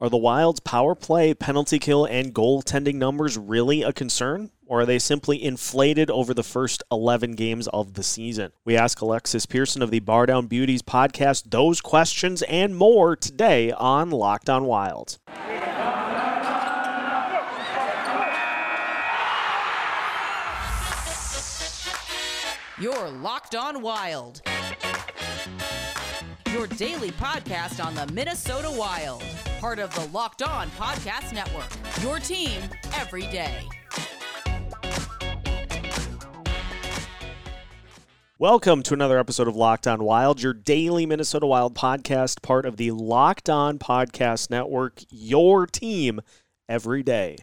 Are the Wild's power play, penalty kill, and goaltending numbers really a concern? Or are they simply inflated over the first 11 games of the season? We ask Alexis Pearson of the Bar Down Beauties podcast those questions and more today on Locked On Wild. You're Locked On Wild. Your daily podcast on the Minnesota Wild. Part of the Locked On Podcast Network. Your team every day. Welcome to another episode of Locked On Wild, your daily Minnesota Wild podcast, part of the Locked On Podcast Network, your team every day.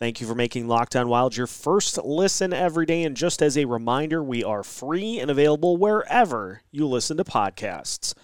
Thank you for making Locked On Wild your first listen every day. And just as a reminder, we are free and available wherever you listen to podcasts.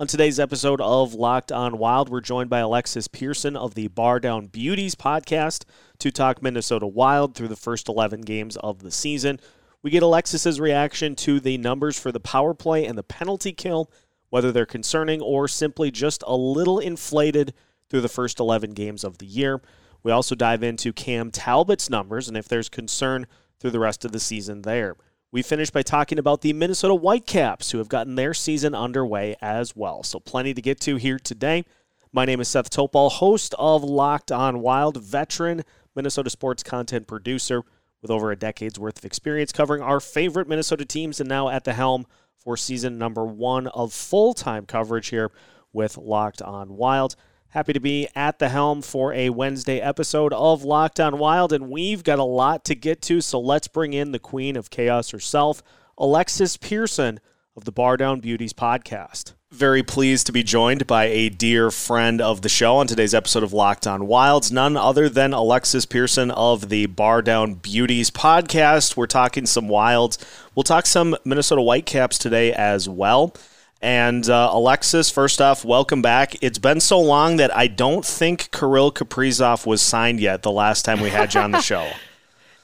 On today's episode of Locked On Wild, we're joined by Alexis Pearson of the Bar Down Beauties podcast to talk Minnesota Wild through the first 11 games of the season. We get Alexis's reaction to the numbers for the power play and the penalty kill, whether they're concerning or simply just a little inflated through the first 11 games of the year. We also dive into Cam Talbot's numbers and if there's concern through the rest of the season there. We finish by talking about the Minnesota Whitecaps, who have gotten their season underway as well. So, plenty to get to here today. My name is Seth Topal, host of Locked On Wild, veteran Minnesota sports content producer with over a decade's worth of experience covering our favorite Minnesota teams, and now at the helm for season number one of full time coverage here with Locked On Wild. Happy to be at the helm for a Wednesday episode of Locked On Wild, and we've got a lot to get to, so let's bring in the queen of chaos herself, Alexis Pearson of the Bar Down Beauties podcast. Very pleased to be joined by a dear friend of the show on today's episode of Locked On Wilds, none other than Alexis Pearson of the Bar Down Beauties podcast. We're talking some Wilds. We'll talk some Minnesota Whitecaps today as well. And uh, Alexis, first off, welcome back. It's been so long that I don't think Kirill Kaprizov was signed yet. The last time we had you on the show.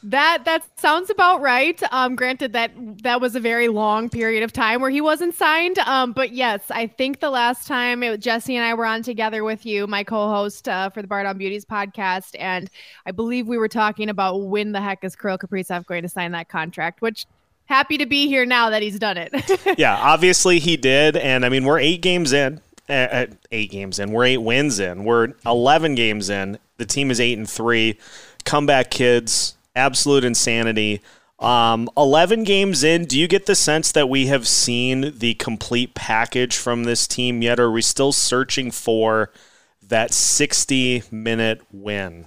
That that sounds about right. Um, granted that that was a very long period of time where he wasn't signed. Um, but yes, I think the last time it, Jesse and I were on together with you, my co-host uh, for the Bar Down Beauties podcast, and I believe we were talking about when the heck is Kirill Kaprizov going to sign that contract, which happy to be here now that he's done it. yeah, obviously he did, and I mean we're eight games in. Uh, eight games in. We're eight wins in. We're eleven games in. The team is eight and three. Comeback kids, absolute insanity. Um, 11 games in, do you get the sense that we have seen the complete package from this team yet? Or are we still searching for that 60 minute win?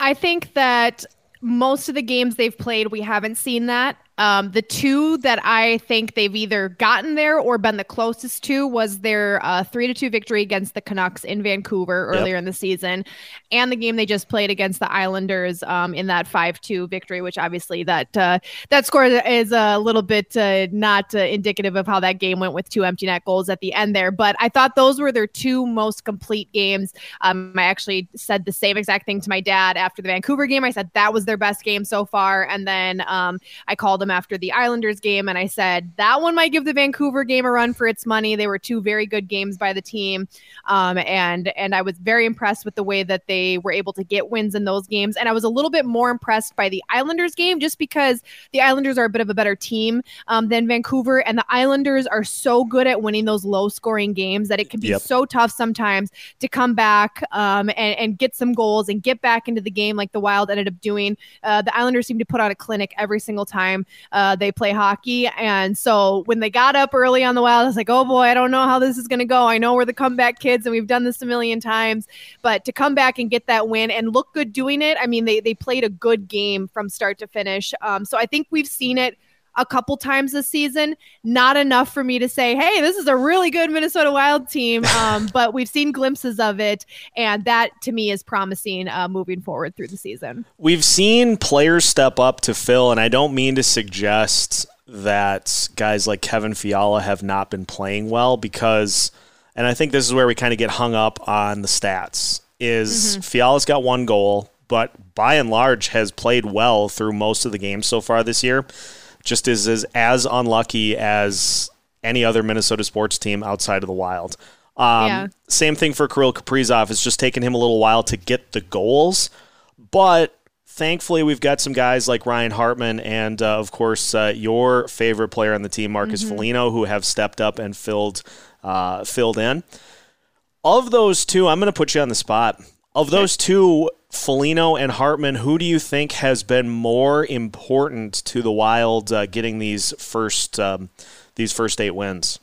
I think that most of the games they've played, we haven't seen that. Um, the two that I think they've either gotten there or been the closest to was their uh, three to two victory against the Canucks in Vancouver earlier yep. in the season, and the game they just played against the Islanders um, in that five two victory. Which obviously that uh, that score is a little bit uh, not uh, indicative of how that game went with two empty net goals at the end there. But I thought those were their two most complete games. Um, I actually said the same exact thing to my dad after the Vancouver game. I said that was their best game so far, and then um, I called them after the Islanders game, and I said that one might give the Vancouver game a run for its money. They were two very good games by the team, um, and and I was very impressed with the way that they were able to get wins in those games. And I was a little bit more impressed by the Islanders game, just because the Islanders are a bit of a better team um, than Vancouver, and the Islanders are so good at winning those low scoring games that it can be yep. so tough sometimes to come back um, and, and get some goals and get back into the game like the Wild ended up doing. Uh, the Islanders seem to put out a clinic every single time uh, they play hockey. And so when they got up early on the Wild, I was like, oh boy, I don't know how this is going to go. I know we're the comeback kids and we've done this a million times, but to come back and get that win and look good doing it, I mean, they, they played a good game from start to finish. Um, so I think we've seen it a couple times this season. Not enough for me to say, hey, this is a really good Minnesota Wild team. Um, but we've seen glimpses of it. And that to me is promising uh, moving forward through the season. We've seen players step up to fill, and I don't mean to suggest that guys like Kevin Fiala have not been playing well because, and I think this is where we kind of get hung up on the stats. Is mm-hmm. Fiala's got one goal, but by and large has played well through most of the games so far this year just is, is as unlucky as any other Minnesota sports team outside of the Wild. Um, Yeah. Same thing for Kirill Kaprizov. It's just taken him a little while to get the goals, but thankfully we've got some guys like Ryan Hartman and uh, of course uh, your favorite player on the team, Marcus Foligno, who have stepped up and filled uh, filled in. Of those two, I'm going to put you on the spot. Of those two, Foligno and Hartman, who do you think has been more important to the Wild uh, getting these first um, these first eight wins?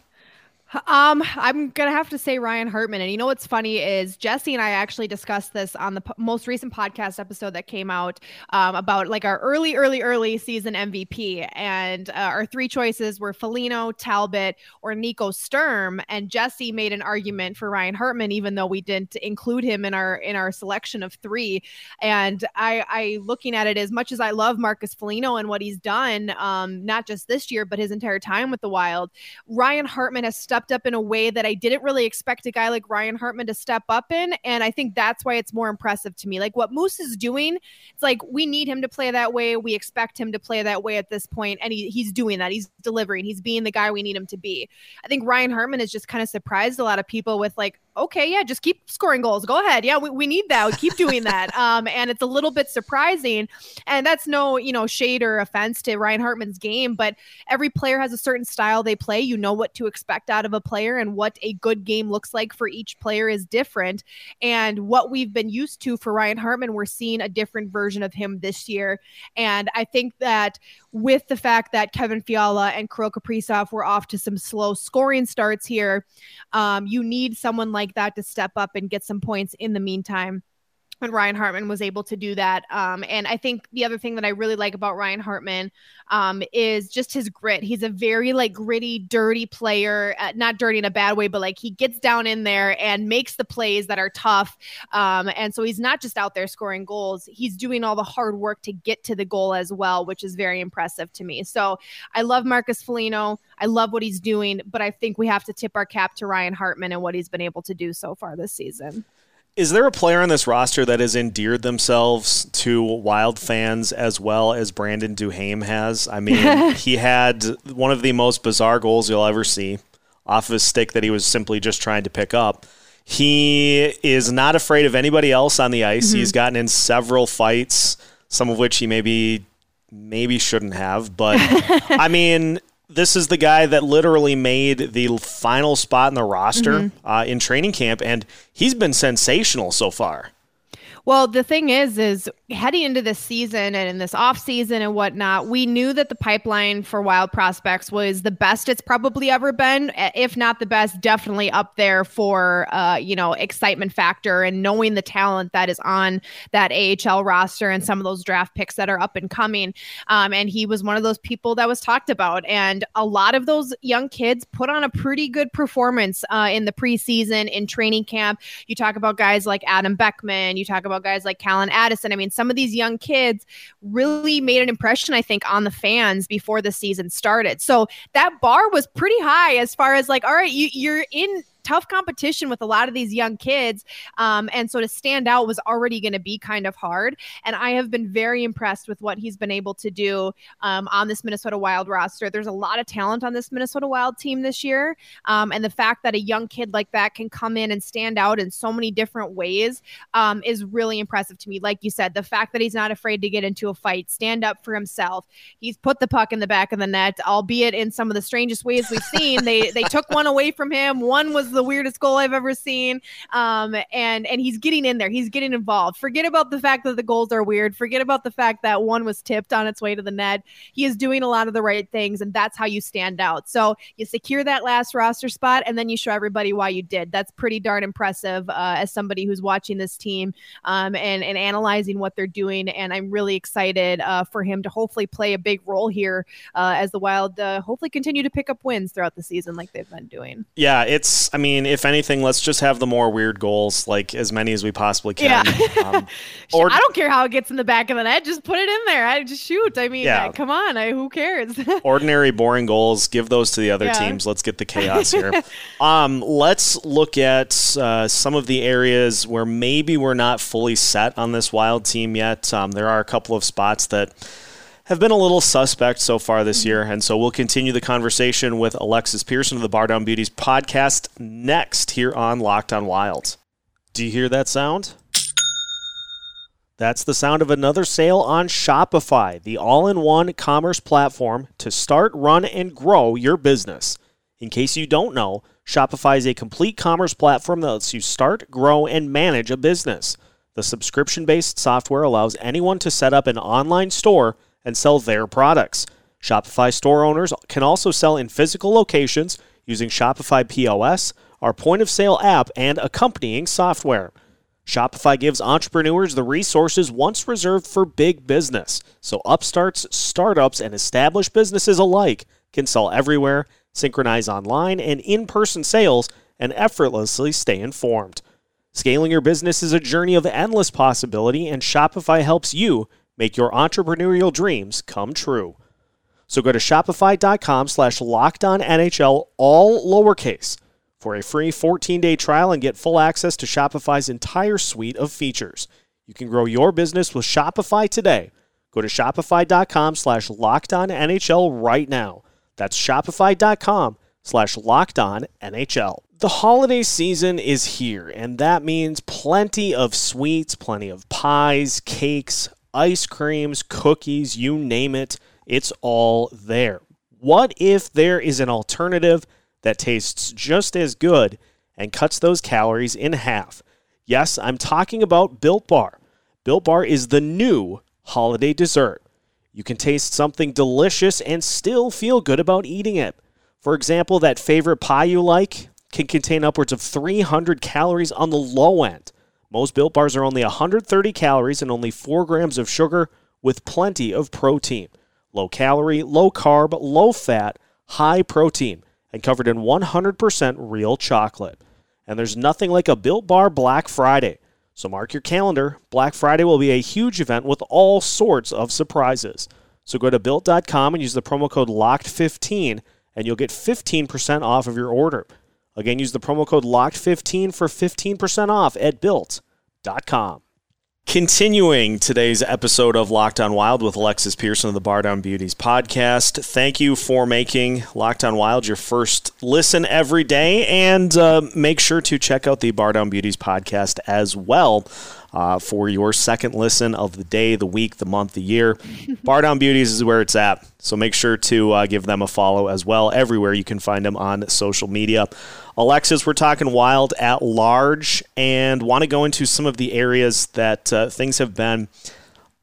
Um, I'm gonna have to say Ryan Hartman, and you know what's funny is Jesse and I actually discussed this on the most recent podcast episode that came out um, about like our early, early, early season MVP, and uh, our three choices were Foligno, Talbot, or Nico Sturm, and Jesse made an argument for Ryan Hartman, even though we didn't include him in our in our selection of three. And I, I looking at it as much as I love Marcus Foligno and what he's done, um, not just this year but his entire time with the Wild. Ryan Hartman has stepped up in a way that I didn't really expect a guy like Ryan Hartman to step up in. And I think that's why it's more impressive to me. Like what Moose is doing, it's like we need him to play that way. We expect him to play that way at this point, And he, he's doing that. He's delivering. He's being the guy we need him to be. I think Ryan Hartman has just kind of surprised a lot of people with like, okay, yeah, just keep scoring goals. Go ahead. Yeah, we, we need that. We keep doing that. Um, and it's a little bit surprising. And that's no, you know, shade or offense to Ryan Hartman's game, but every player has a certain style they play. You know what to expect out of a player and what a good game looks like for each player is different. And what we've been used to for Ryan Hartman, we're seeing a different version of him this year. And I think that with the fact that Kevin Fiala and Kirill Kaprizov were off to some slow scoring starts here, um, you need someone like that to step up and get some points in the meantime and Ryan Hartman was able to do that. Um, and I think the other thing that I really like about Ryan Hartman um, is just his grit. He's a very like gritty, dirty player, uh, not dirty in a bad way, but like he gets down in there and makes the plays that are tough. Um, and so he's not just out there scoring goals; he's doing all the hard work to get to the goal as well, which is very impressive to me. So I love Marcus Foligno. I love what he's doing, but I think we have to tip our cap to Ryan Hartman and what he's been able to do so far this season. Is there a player on this roster that has endeared themselves to Wild fans as well as Brandon Duhaime has? I mean, he had one of the most bizarre goals you'll ever see off of a stick that he was simply just trying to pick up. He is not afraid of anybody else on the ice. Mm-hmm. He's gotten in several fights, some of which he maybe maybe shouldn't have, but I mean, this is the guy that literally made the final spot in the roster mm-hmm. uh, in training camp, and he's been sensational so far. Well, the thing is, is heading into this season and in this off season and whatnot, we knew that the pipeline for wild prospects was the best it's probably ever been. If not the best, definitely up there for uh, you know, excitement factor and knowing the talent that is on that AHL roster and some of those draft picks that are up and coming. Um, and he was one of those people that was talked about. And a lot of those young kids put on a pretty good performance uh, in the preseason, in training camp. You talk about guys like Adam Beckman, you talk about about guys like Calen Addison. I mean, some of these young kids really made an impression, I think, on the fans before the season started. So that bar was pretty high as far as like, all right, you, you're in tough competition with a lot of these young kids. Um, and so to stand out was already going to be kind of hard. And I have been very impressed with what he's been able to do um, on this Minnesota Wild roster. There's a lot of talent on this Minnesota Wild team this year. Um, and the fact that a young kid like that can come in and stand out in so many different ways um, is really impressive to me. Like you said, the fact that he's not afraid to get into a fight, stand up for himself. He's put the puck in the back of the net, albeit in some of the strangest ways we've seen. they they took one away from him. One was the weirdest goal I've ever seen. Um, and and he's getting in there. He's getting involved. Forget about the fact that the goals are weird. Forget about the fact that one was tipped on its way to the net. He is doing a lot of the right things, and that's how you stand out. So you secure that last roster spot, and then you show everybody why you did. That's pretty darn impressive uh, as somebody who's watching this team um, and and analyzing what they're doing. And I'm really excited uh, for him to hopefully play a big role here uh, as the Wild uh, hopefully continue to pick up wins throughout the season like they've been doing. Yeah, it's. I mean, if anything, let's just have the more weird goals, like as many as we possibly can. Yeah. um, or, I don't care how it gets in the back of the net. Just put it in there. I just shoot. I mean, yeah. come on. I, who cares? ordinary, boring goals. Give those to the other yeah. teams. Let's get the chaos here. um, let's look at uh, some of the areas where maybe we're not fully set on this wild team yet. Um, there are a couple of spots that have been a little suspect so far this year. And so we'll continue the conversation with Alexis Pearson of the Bar Down Beauties podcast next here on Locked on Wild. Do you hear that sound? That's the sound of another sale on Shopify, the all in one commerce platform to start, run, and grow your business. In case you don't know, Shopify is a complete commerce platform that lets you start, grow, and manage a business. The subscription based software allows anyone to set up an online store and sell their products. Shopify store owners can also sell in physical locations using Shopify POS, our point of sale app, and accompanying software. Shopify gives entrepreneurs the resources once reserved for big business, so upstarts, startups, and established businesses alike can sell everywhere, synchronize online and in person sales, and effortlessly stay informed. Scaling your business is a journey of endless possibility, and Shopify helps you make your entrepreneurial dreams come true. So go to shopify.com slash NHL, all lowercase, for a free 14-day trial and get full access to Shopify's entire suite of features. You can grow your business with Shopify today. Go to shopify.com slash NHL right now. That's shopify.com slash NHL. The holiday season is here, and that means plenty of sweets, plenty of pies, cakes, ice creams, cookies, you name it, it's all there. What if there is an alternative that tastes just as good and cuts those calories in half? Yes, I'm talking about Built Bar. Built Bar is the new holiday dessert. You can taste something delicious and still feel good about eating it. For example, that favorite pie you like can contain upwards of 300 calories on the low end. Most built bars are only 130 calories and only 4 grams of sugar with plenty of protein. Low calorie, low carb, low fat, high protein, and covered in 100% real chocolate. And there's nothing like a built bar Black Friday. So mark your calendar. Black Friday will be a huge event with all sorts of surprises. So go to built.com and use the promo code LOCKED15 and you'll get 15% off of your order. Again, use the promo code LOCKED15 for 15% off at built.com. Continuing today's episode of Locked on Wild with Alexis Pearson of the Bar Down Beauties podcast. Thank you for making Locked on Wild your first listen every day, and uh, make sure to check out the Bar Down Beauties podcast as well uh, for your second listen of the day, the week, the month, the year. Bar Down Beauties is where it's at. So make sure to uh, give them a follow as well. Everywhere you can find them on social media. Alexis, we're talking wild at large and want to go into some of the areas that uh, things have been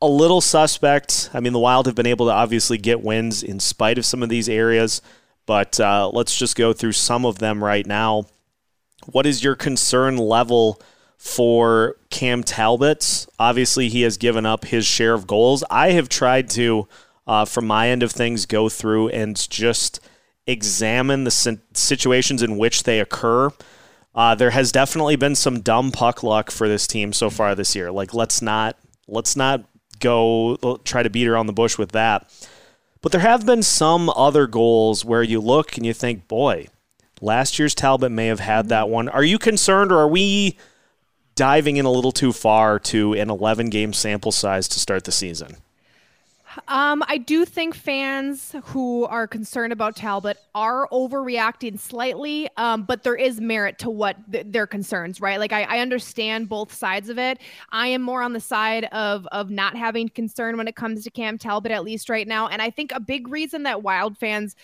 a little suspect. I mean, the Wild have been able to obviously get wins in spite of some of these areas, but uh, let's just go through some of them right now. What is your concern level for Cam Talbot? Obviously, he has given up his share of goals. I have tried to, uh, from my end of things, go through and just examine the situations in which they occur. Uh, there has definitely been some dumb puck luck for this team so far this year. Like let's not let's not go try to beat around the bush with that. But there have been some other goals where you look and you think, boy, last year's Talbot may have had that one. Are you concerned, or are we diving in a little too far to an 11 game sample size to start the season? Um, I do think fans who are concerned about Talbot are overreacting slightly, um, but there is merit to what th- their concerns, right? Like I, I understand both sides of it. I am more on the side of of not having concern when it comes to Cam Talbot, at least right now. And I think a big reason that Wild fans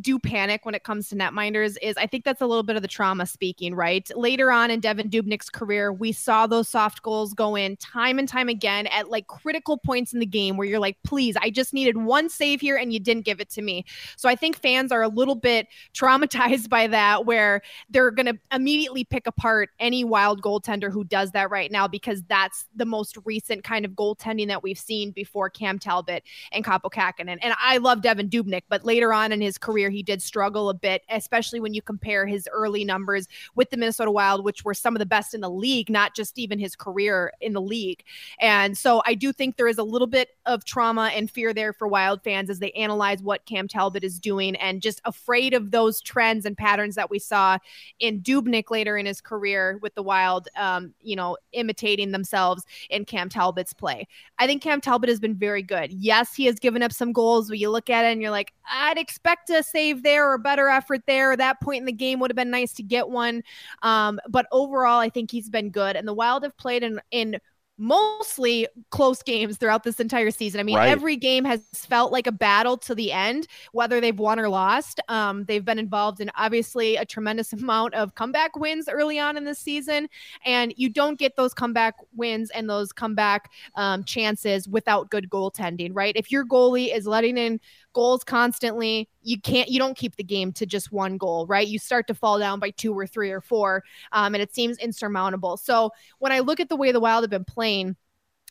do panic when it comes to netminders is I think that's a little bit of the trauma speaking, right? Later on in Devin Dubnyk's career, we saw those soft goals go in time and time again at like critical points in the game where you're like, please, I just needed one save here and you didn't give it to me. So I think fans are a little bit traumatized by that, where they're going to immediately pick apart any wild goaltender who does that right now because that's the most recent kind of goaltending that we've seen before Cam Talbot and Kaapo Kähkönen. And I love Devin Dubnyk, but later on in his career, year, he did struggle a bit, especially when you compare his early numbers with the Minnesota Wild, which were some of the best in the league, not just even his career in the league. And so I do think there is a little bit of trauma and fear there for Wild fans as they analyze what Cam Talbot is doing and just afraid of those trends and patterns that we saw in Dubnyk later in his career with the Wild, um, you know, imitating themselves in Cam Talbot's play. I think Cam Talbot has been very good. Yes, he has given up some goals, but you look at it and you're like, I'd expect a save there or better effort there. That point in the game would have been nice to get one. Um, but overall, I think he's been good. And the Wild have played in in mostly close games throughout this entire season. I mean, right. every game has felt like a battle to the end, whether they've won or lost. Um, they've been involved in obviously a tremendous amount of comeback wins early on in the season, and you don't get those comeback wins and those comeback um, chances without good goaltending, right? If your goalie is letting in goals constantly, you can't, you don't keep the game to just one goal, right? You start to fall down by two or three or four, um, and it seems insurmountable. So when I look at the way the Wild have been playing,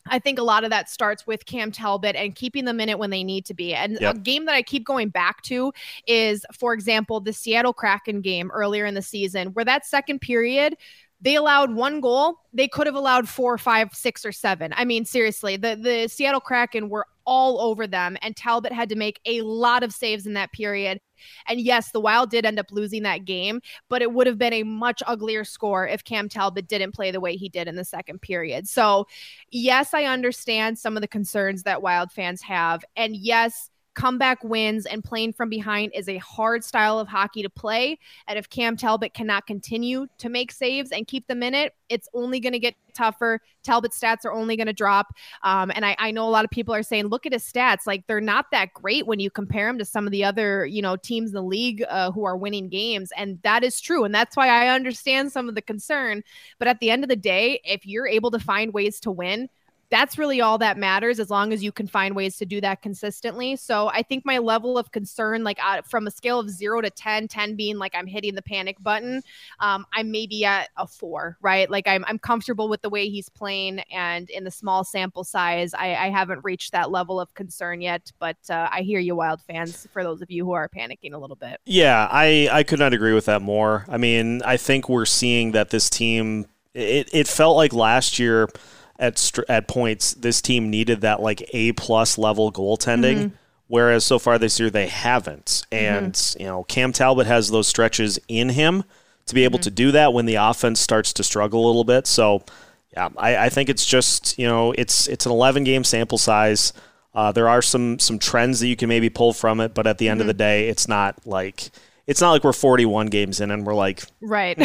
I think a lot of that starts with Cam Talbot and keeping them in it when they need to be. And yep. a game that I keep going back to is, for example, the Seattle Kraken game earlier in the season, where that second period, they allowed one goal. They could have allowed four, five, six, or seven. I mean, seriously, the the Seattle Kraken were all over them, and Talbot had to make a lot of saves in that period. And yes, the Wild did end up losing that game, but it would have been a much uglier score if Cam Talbot didn't play the way he did in the second period. So, yes, I understand some of the concerns that Wild fans have. And yes, comeback wins and playing from behind is a hard style of hockey to play. And if Cam Talbot cannot continue to make saves and keep them in it, it's only going to get tougher. Talbot's stats are only going to drop. Um, and I, I, know a lot of people are saying, look at his stats. Like they're not that great when you compare him to some of the other, you know, teams in the league uh, who are winning games. And that is true. And that's why I understand some of the concern. But at the end of the day, if you're able to find ways to win, that's really all that matters as long as you can find ways to do that consistently. So I think my level of concern, like uh, from a scale of zero to 10, 10 being like I'm hitting the panic button, um, I'm maybe at a four, right? Like I'm, I'm comfortable with the way he's playing. And in the small sample size, I, I haven't reached that level of concern yet. But uh, I hear you, Wild fans, for those of you who are panicking a little bit. Yeah, I, I could not agree with that more. I mean, I think we're seeing that this team, it, it felt like last year – at at points this team needed that like A plus level goaltending. Mm-hmm. Whereas so far this year they haven't, mm-hmm. and mm-hmm. you know Cam Talbot has those stretches in him to be able mm-hmm. to do that when the offense starts to struggle a little bit. So, yeah, I, I think it's just you know it's it's an 11 game sample size. Uh, there are some some trends that you can maybe pull from it, but at the end of the mm-hmm. day, it's not like it's not like we're 41 games in and we're like, right,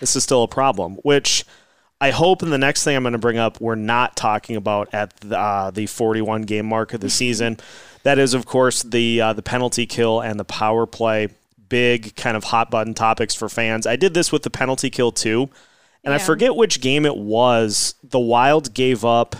this is still a problem. Which I hope in the next thing I'm going to bring up, we're not talking about at the, uh, the 41 game mark of the season. That is, of course, the uh, the penalty kill and the power play. Big kind of hot button topics for fans. I did this with the penalty kill too, and yeah. I forget which game it was. The Wild gave up.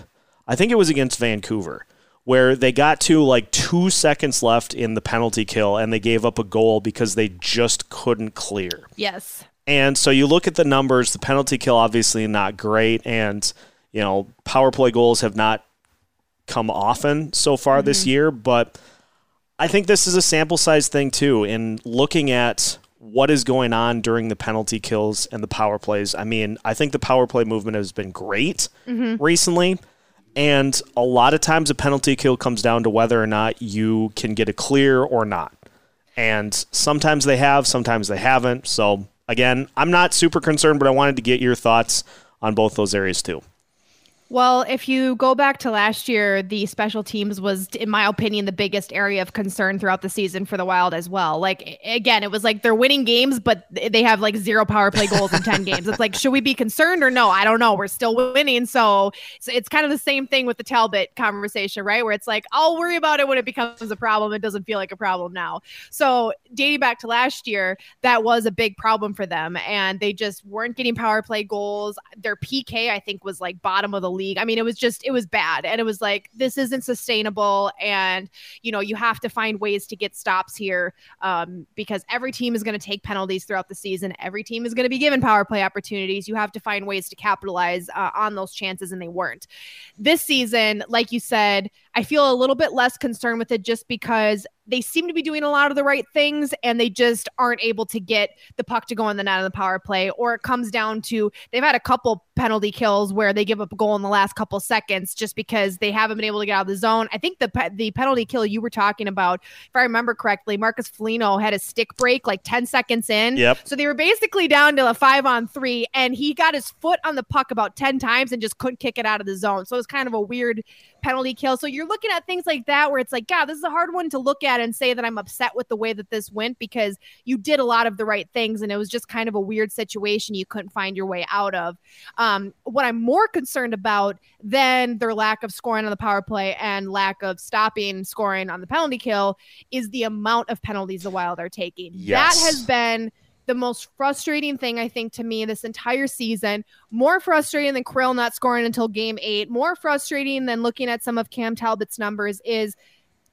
I think it was against Vancouver, where they got to like two seconds left in the penalty kill, and they gave up a goal because they just couldn't clear. Yes. And so you look at the numbers, the penalty kill obviously not great, and you know power play goals have not come often so far mm-hmm. this year, but I think this is a sample size thing too. In looking at what is going on during the penalty kills and the power plays, I mean, I think the power play movement has been great mm-hmm. recently. And a lot of times a penalty kill comes down to whether or not you can get a clear or not. And sometimes they have, sometimes they haven't. So again, I'm not super concerned, but I wanted to get your thoughts on both those areas too. Well, if you go back to last year, the special teams was, in my opinion, the biggest area of concern throughout the season for the Wild as well. Like, again, it was like they're winning games, but they have like zero power play goals in 10 games. It's like, should we be concerned or no? I don't know. We're still winning. So it's, it's kind of the same thing with the Talbot conversation, right? Where it's like, I'll worry about it when it becomes a problem. It doesn't feel like a problem now. So dating back to last year, that was a big problem for them. And they just weren't getting power play goals. Their PK, I think, was like bottom of the league. I mean, it was just, it was bad. And it was like, this isn't sustainable. And, you know, you have to find ways to get stops here um, because every team is going to take penalties throughout the season. Every team is going to be given power play opportunities. You have to find ways to capitalize uh, on those chances, and they weren't. This season, like you said, I feel a little bit less concerned with it just because they seem to be doing a lot of the right things and they just aren't able to get the puck to go in the net on the power play. Or it comes down to they've had a couple penalty kills where they give up a goal in the last couple seconds just because they haven't been able to get out of the zone. I think the the penalty kill you were talking about, if I remember correctly, Marcus Foligno had a stick break like 10 seconds in. Yep. So they were basically down to a five on three, and he got his foot on the puck about 10 times and just couldn't kick it out of the zone. So it was kind of a weird penalty kill. So you're looking at things like that where it's like, God, this is a hard one to look at and say that I'm upset with the way that this went because you did a lot of the right things and it was just kind of a weird situation you couldn't find your way out of. Um, what I'm more concerned about than their lack of scoring on the power play and lack of stopping scoring on the penalty kill is the amount of penalties the Wild are taking. Yes. That has been the most frustrating thing I think to me this entire season. More frustrating than Kirill not scoring until game eight. More frustrating than looking at some of Cam Talbot's numbers is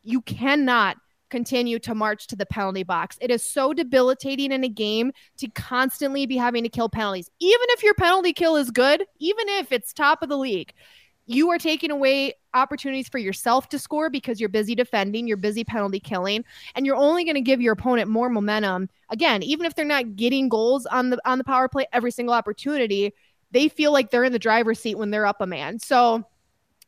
you cannot continue to march to the penalty box. It is so debilitating in a game to constantly be having to kill penalties. Even if your penalty kill is good, even if it's top of the league, you are taking away opportunities for yourself to score because you're busy defending, you're busy penalty killing, and you're only going to give your opponent more momentum. Again, even if they're not getting goals on the on the power play every single opportunity, they feel like they're in the driver's seat when they're up a man. So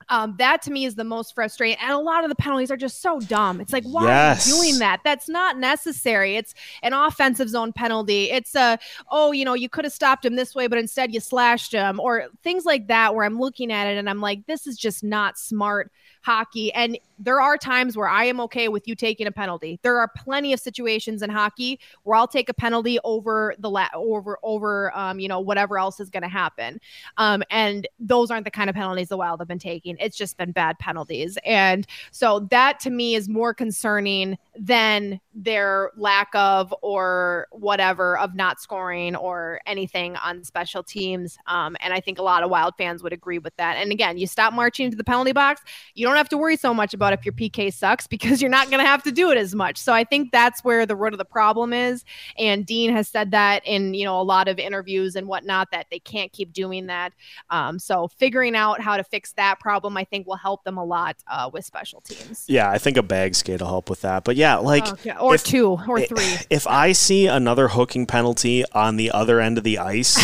um, that to me is the most frustrating. And a lot of the penalties are just so dumb. It's like, why Yes. are you doing that? That's not necessary. It's an offensive zone penalty. It's a, oh, you know, you could have stopped him this way, but instead you slashed him, or things like that, where I'm looking at it and I'm like, this is just not smart hockey. And there are times where I am okay with you taking a penalty. There are plenty of situations in hockey where I'll take a penalty over the la- over over um, you know whatever else is going to happen. Um, and those aren't the kind of penalties the Wild have been taking. It's just been bad penalties, and so that to me is more concerning than their lack of or whatever of not scoring or anything on special teams. Um, and I think a lot of Wild fans would agree with that. And again, you stop marching into the penalty box, you don't have to worry so much about if your PK sucks because you're not going to have to do it as much. So I think that's where the root of the problem is. And Dean has said that in you know a lot of interviews and whatnot that they can't keep doing that. Um, so figuring out how to fix that problem, I think, will help them a lot uh, with special teams. Yeah, I think a bag skate will help with that. But yeah, like oh, Okay. Or if- two or three. If I see another hooking penalty on the other end of the ice,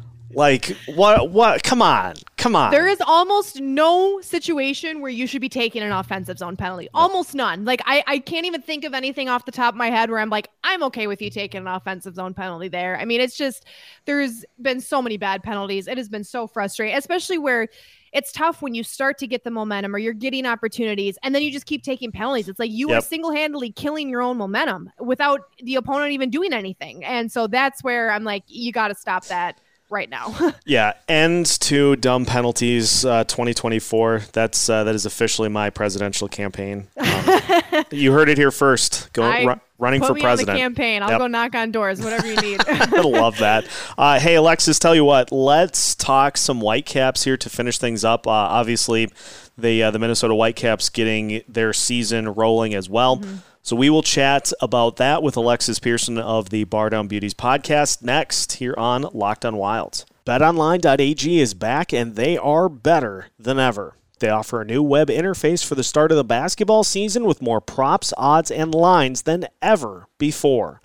like what? What? Come on, come on. There is almost no situation where you should be taking an offensive zone penalty. Almost none. Like I, I can't even think of anything off the top of my head where I'm like, I'm okay with you taking an offensive zone penalty there. I mean, it's just there's been so many bad penalties. It has been so frustrating, especially where it's tough when you start to get the momentum or you're getting opportunities and then you just keep taking penalties. It's like you are single-handedly killing your own momentum without the opponent even doing anything. And so that's where I'm like, you got to stop that right now. Yeah, end to dumb penalties. Uh, 2024. That's uh, that is officially my presidential campaign. Um, you heard it here first. Go I- running Put for president. campaign. I'll Yep. go knock on doors, whatever you need. I love that. Uh, hey, Alexis, tell you what, let's talk some Whitecaps here to finish things up. Uh, obviously, the uh, the Minnesota Whitecaps getting their season rolling as well. So we will chat about that with Alexis Pearson of the Bar Down Beauties podcast next here on Locked on Wilds. BetOnline.ag is back and they are better than ever. They offer a new web interface for the start of the basketball season with more props, odds, and lines than ever before.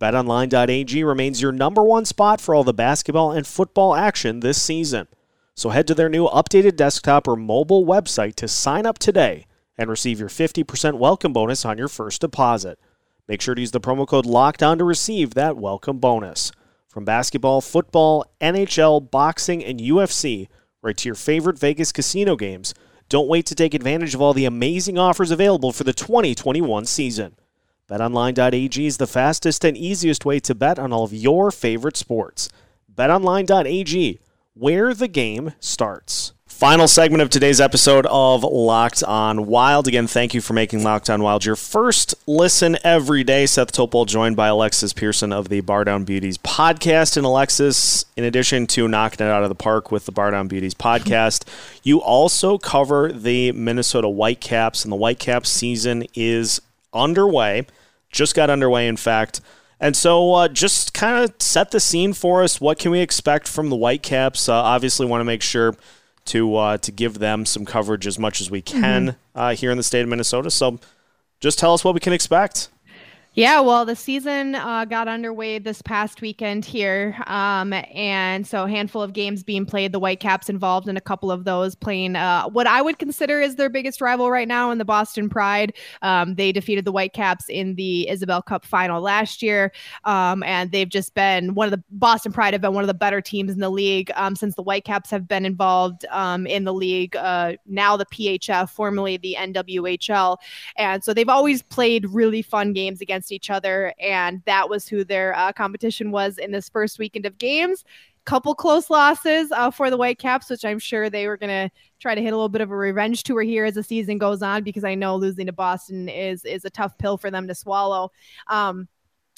BetOnline.ag remains your number one spot for all the basketball and football action this season. So head to their new updated desktop or mobile website to sign up today and receive your 50% welcome bonus on your first deposit. Make sure to use the promo code LOCKDOWN to receive that welcome bonus. From basketball, football, NHL, boxing, and UFC, right to your favorite Vegas casino games, don't wait to take advantage of all the amazing offers available for the 2021 season. BetOnline.ag is the fastest and easiest way to bet on all of your favorite sports. BetOnline.ag, where the game starts. Final segment of today's episode of Locked On Wild. Again, thank you for making Locked On Wild your first listen every day. Seth Topol joined by Alexis Pearson of the Bar Down Beauties podcast. And Alexis, in addition to knocking it out of the park with the Bar Down Beauties podcast, you also cover the Minnesota Whitecaps, and the Whitecaps season is underway. Just got underway, in fact. And so, uh, just kind of set the scene for us. What can we expect from the Whitecaps? Uh, obviously, want to make sure to uh, to give them some coverage as much as we can uh, here in the state of Minnesota. So, just tell us what we can expect. Yeah, well, the season uh, got underway this past weekend here. Um, and so a handful of games being played. The Whitecaps involved in a couple of those, playing uh, what I would consider is their biggest rival right now in the Boston Pride. Um, they defeated the Whitecaps in the Isobel Cup final last year. Um, and they've just been one of the Boston Pride have been one of the better teams in the league um, since the Whitecaps have been involved um, in the league. Uh, now the PHF, formerly the NWHL. And so they've always played really fun games against each other, and that was who their uh, competition was in this first weekend of games. Couple close losses uh, for the Whitecaps, which I'm sure they were going to try to hit a little bit of a revenge tour here as the season goes on, because I know losing to Boston is is a tough pill for them to swallow. Um,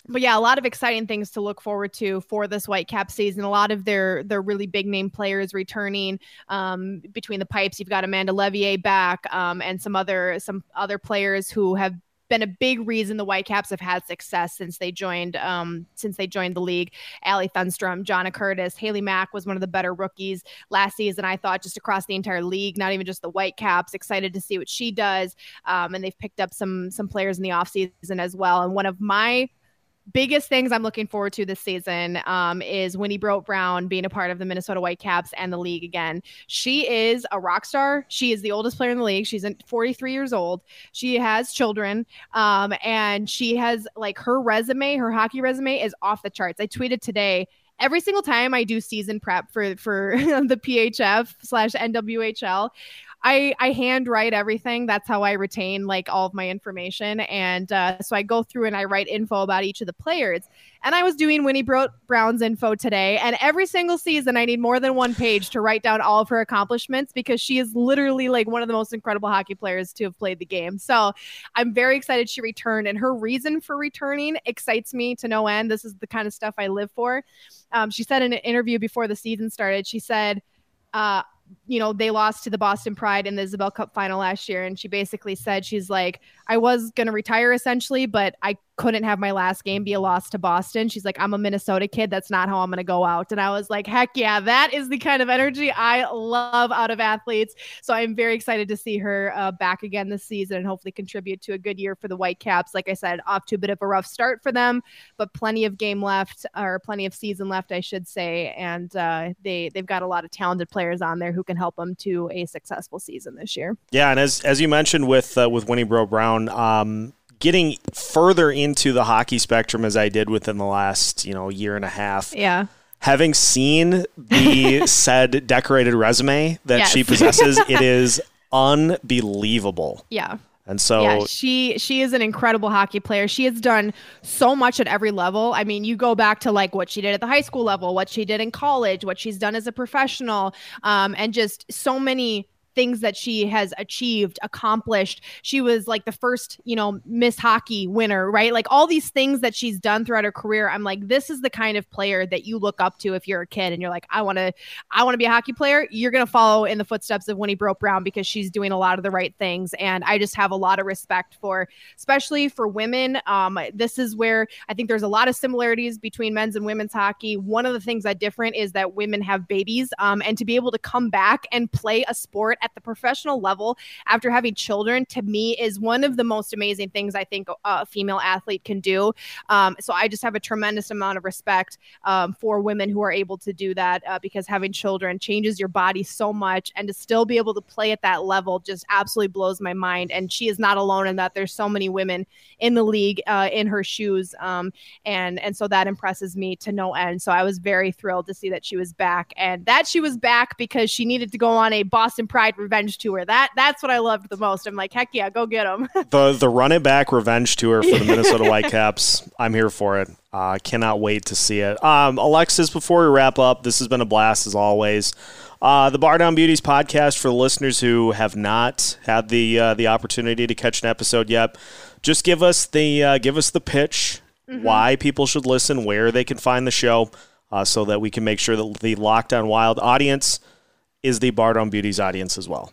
but yeah, a lot of exciting things to look forward to for this Whitecap season. A lot of their their really big name players returning um, between the pipes. You've got Amanda Leveille back, um, and some other some other players who have been a big reason the Whitecaps have had success since they joined um, since they joined the league. Allie Thunstrom, Jonna Curtis, Haley Mack was one of the better rookies last season. I thought just across the entire league, not even just the Whitecaps. Excited to see what she does, um, and they've picked up some some players in the offseason as well. And one of my biggest things I'm looking forward to this season um, is Winny Brodt Brown being a part of the Minnesota Whitecaps and the league again. She is a rock star. She is the oldest player in the league. She's 43 years old. She has children, um, and she has like her resume, her hockey resume is off the charts. I tweeted today every single time I do season prep for for the PHF slash NWHL, I I handwrite everything. That's how I retain like all of my information, and uh, so I go through and I write info about each of the players. And I was doing Winnie Bro- Brown's info today, and every single season I need more than one page to write down all of her accomplishments because she is literally like one of the most incredible hockey players to have played the game. So I'm very excited she returned, and her reason for returning excites me to no end. This is the kind of stuff I live for. Um, she said in an interview before the season started, she said. Uh, you know, they lost to the Boston Pride in the Isobel Cup final last year. And she basically said, she's like, I was going to retire essentially, but I couldn't have my last game be a loss to Boston. She's like, I'm a Minnesota kid. That's not how I'm going to go out. And I was like, heck yeah, that is the kind of energy I love out of athletes. So I'm very excited to see her uh, back again this season and hopefully contribute to a good year for the Whitecaps. Like I said, off to a bit of a rough start for them, but plenty of game left or plenty of season left, I should say. And uh, they, they've got a lot of talented players on there who can help them to a successful season this year. Yeah. And as, as you mentioned with, uh, with Winny Brodt Brown, um, getting further into the hockey spectrum as I did within the last, you know, year and a half. Yeah. Having seen the said decorated resume that yes. she possesses, it is unbelievable. Yeah. And so yeah, she she is an incredible hockey player. She has done so much at every level. I mean, you go back to like what she did at the high school level, what she did in college, what she's done as a professional, um, and just so many things that she has achieved, accomplished. She was like the first, you know, Miss Hockey winner, right? Like all these things that she's done throughout her career. I'm like, this is the kind of player that you look up to if you're a kid and you're like, I want to, I want to be a hockey player. You're going to follow in the footsteps of Winny Brodt Brown because she's doing a lot of the right things. And I just have a lot of respect for, especially for women. Um, this is where I think there's a lot of similarities between men's and women's hockey. One of the things that different is that women have babies, um, and to be able to come back and play a sport at the professional level after having children to me is one of the most amazing things I think a female athlete can do. Um, so I just have a tremendous amount of respect um, for women who are able to do that uh, because having children changes your body so much and to still be able to play at that level just absolutely blows my mind. And she is not alone in that. There's so many women in the league uh, in her shoes. Um, and, and so that impresses me to no end. So I was very thrilled to see that she was back and that she was back because she needed to go on a Boston Pride revenge tour. That that's what I loved the most. I'm like, heck yeah, go get them. the the run it back revenge tour for the Minnesota Whitecaps. I'm here for it. I uh, cannot wait to see it. Um, Alexis, before we wrap up, this has been a blast as always. Uh, the Bar Down Beauties podcast for the listeners who have not had the uh, the opportunity to catch an episode yet. Just give us the uh, give us the pitch. Mm-hmm. Why people should listen, where they can find the show, uh, so that we can make sure that the Locked On Wild audience is the Bar Down Beauties audience as well.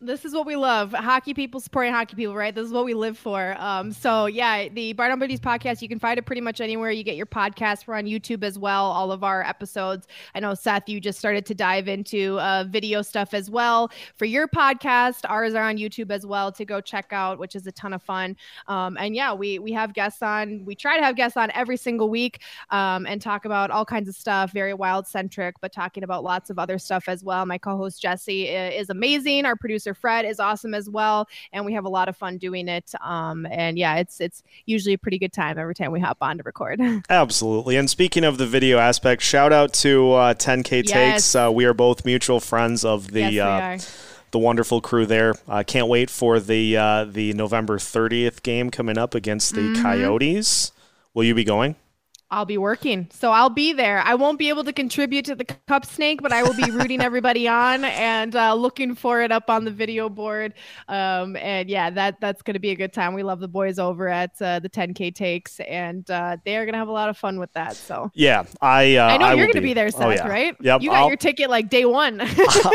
This is what we love. Hockey people supporting hockey people, right? This is what we live for. Um, so yeah, the Bar Down Beauties podcast, you can find it pretty much anywhere you get your podcast. We're on YouTube as well, all of our episodes. I know Seth, you just started to dive into uh, video stuff as well for your podcast. Ours are on YouTube as well to go check out, which is a ton of fun. Um, and yeah, we we have guests on. We try to have guests on every single week um, and talk about all kinds of stuff, very wild centric, but talking about lots of other stuff as well. My co-host Jesse is amazing. Our producer Fred is awesome as well, and we have a lot of fun doing it. Um, and yeah, it's it's usually a pretty good time every time we hop on to record. Absolutely. And speaking of the video aspect, shout out to uh, 10K yes. Takes. Uh, we are both mutual friends of the. Yes, uh, the wonderful crew there. I uh, can't wait for the uh, the November 30th game coming up against the mm-hmm. Coyotes. Will you be going? I'll be working. So I'll be there. I won't be able to contribute to the cup snake, but I will be rooting everybody on and uh, looking for it up on the video board. Um, and yeah, that that's going to be a good time. We love the boys over at uh, the 10K takes, and uh, they are going to have a lot of fun with that. So yeah, I uh, I know I you're going to be. be. there, oh, Seth, oh, yeah. right? Yep. You got I'll... your ticket like day one.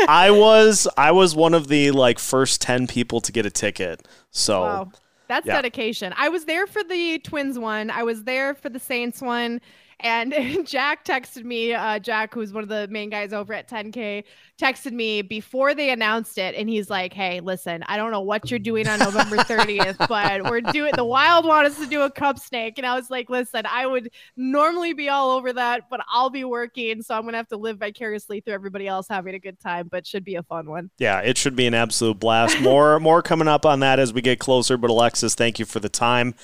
I was I was one of the like first 10 people to get a ticket. So wow. That's yeah. dedication. I was there for the Twins one. I was there for the Saints one. And Jack texted me, uh, Jack, who's one of the main guys over at 10K, texted me before they announced it. And he's like, Hey, listen, I don't know what you're doing on November 30th, but we're doing the Wild want us to do a cup snake. And I was like, Listen, I would normally be all over that, but I'll be working. So I'm going to have to live vicariously through everybody else having a good time, but should be a fun one. Yeah, it should be an absolute blast. More, more coming up on that as we get closer. But Alexis, thank you for the time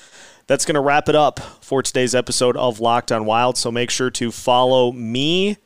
that's going to wrap it up for today's episode of Locked on Wild. So make sure to follow me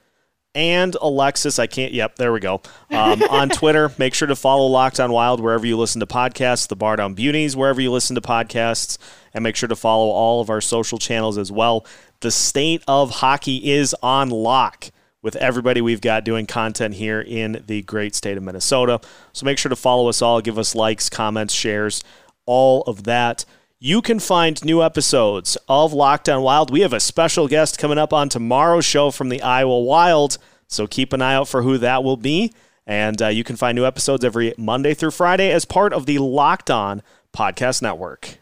and Alexis. I can't, yep, there we go. Um, on Twitter, make sure to follow Locked on Wild wherever you listen to podcasts, the Bar Down Beauties, wherever you listen to podcasts, and make sure to follow all of our social channels as well. The state of hockey is on lock with everybody we've got doing content here in the great state of Minnesota. So make sure to follow us all, give us likes, comments, shares, all of that. You can find new episodes of Locked On Wild. We have a special guest coming up on tomorrow's show from the Iowa Wild, so keep an eye out for who that will be. And uh, you can find new episodes every Monday through Friday as part of the Locked On Podcast Network.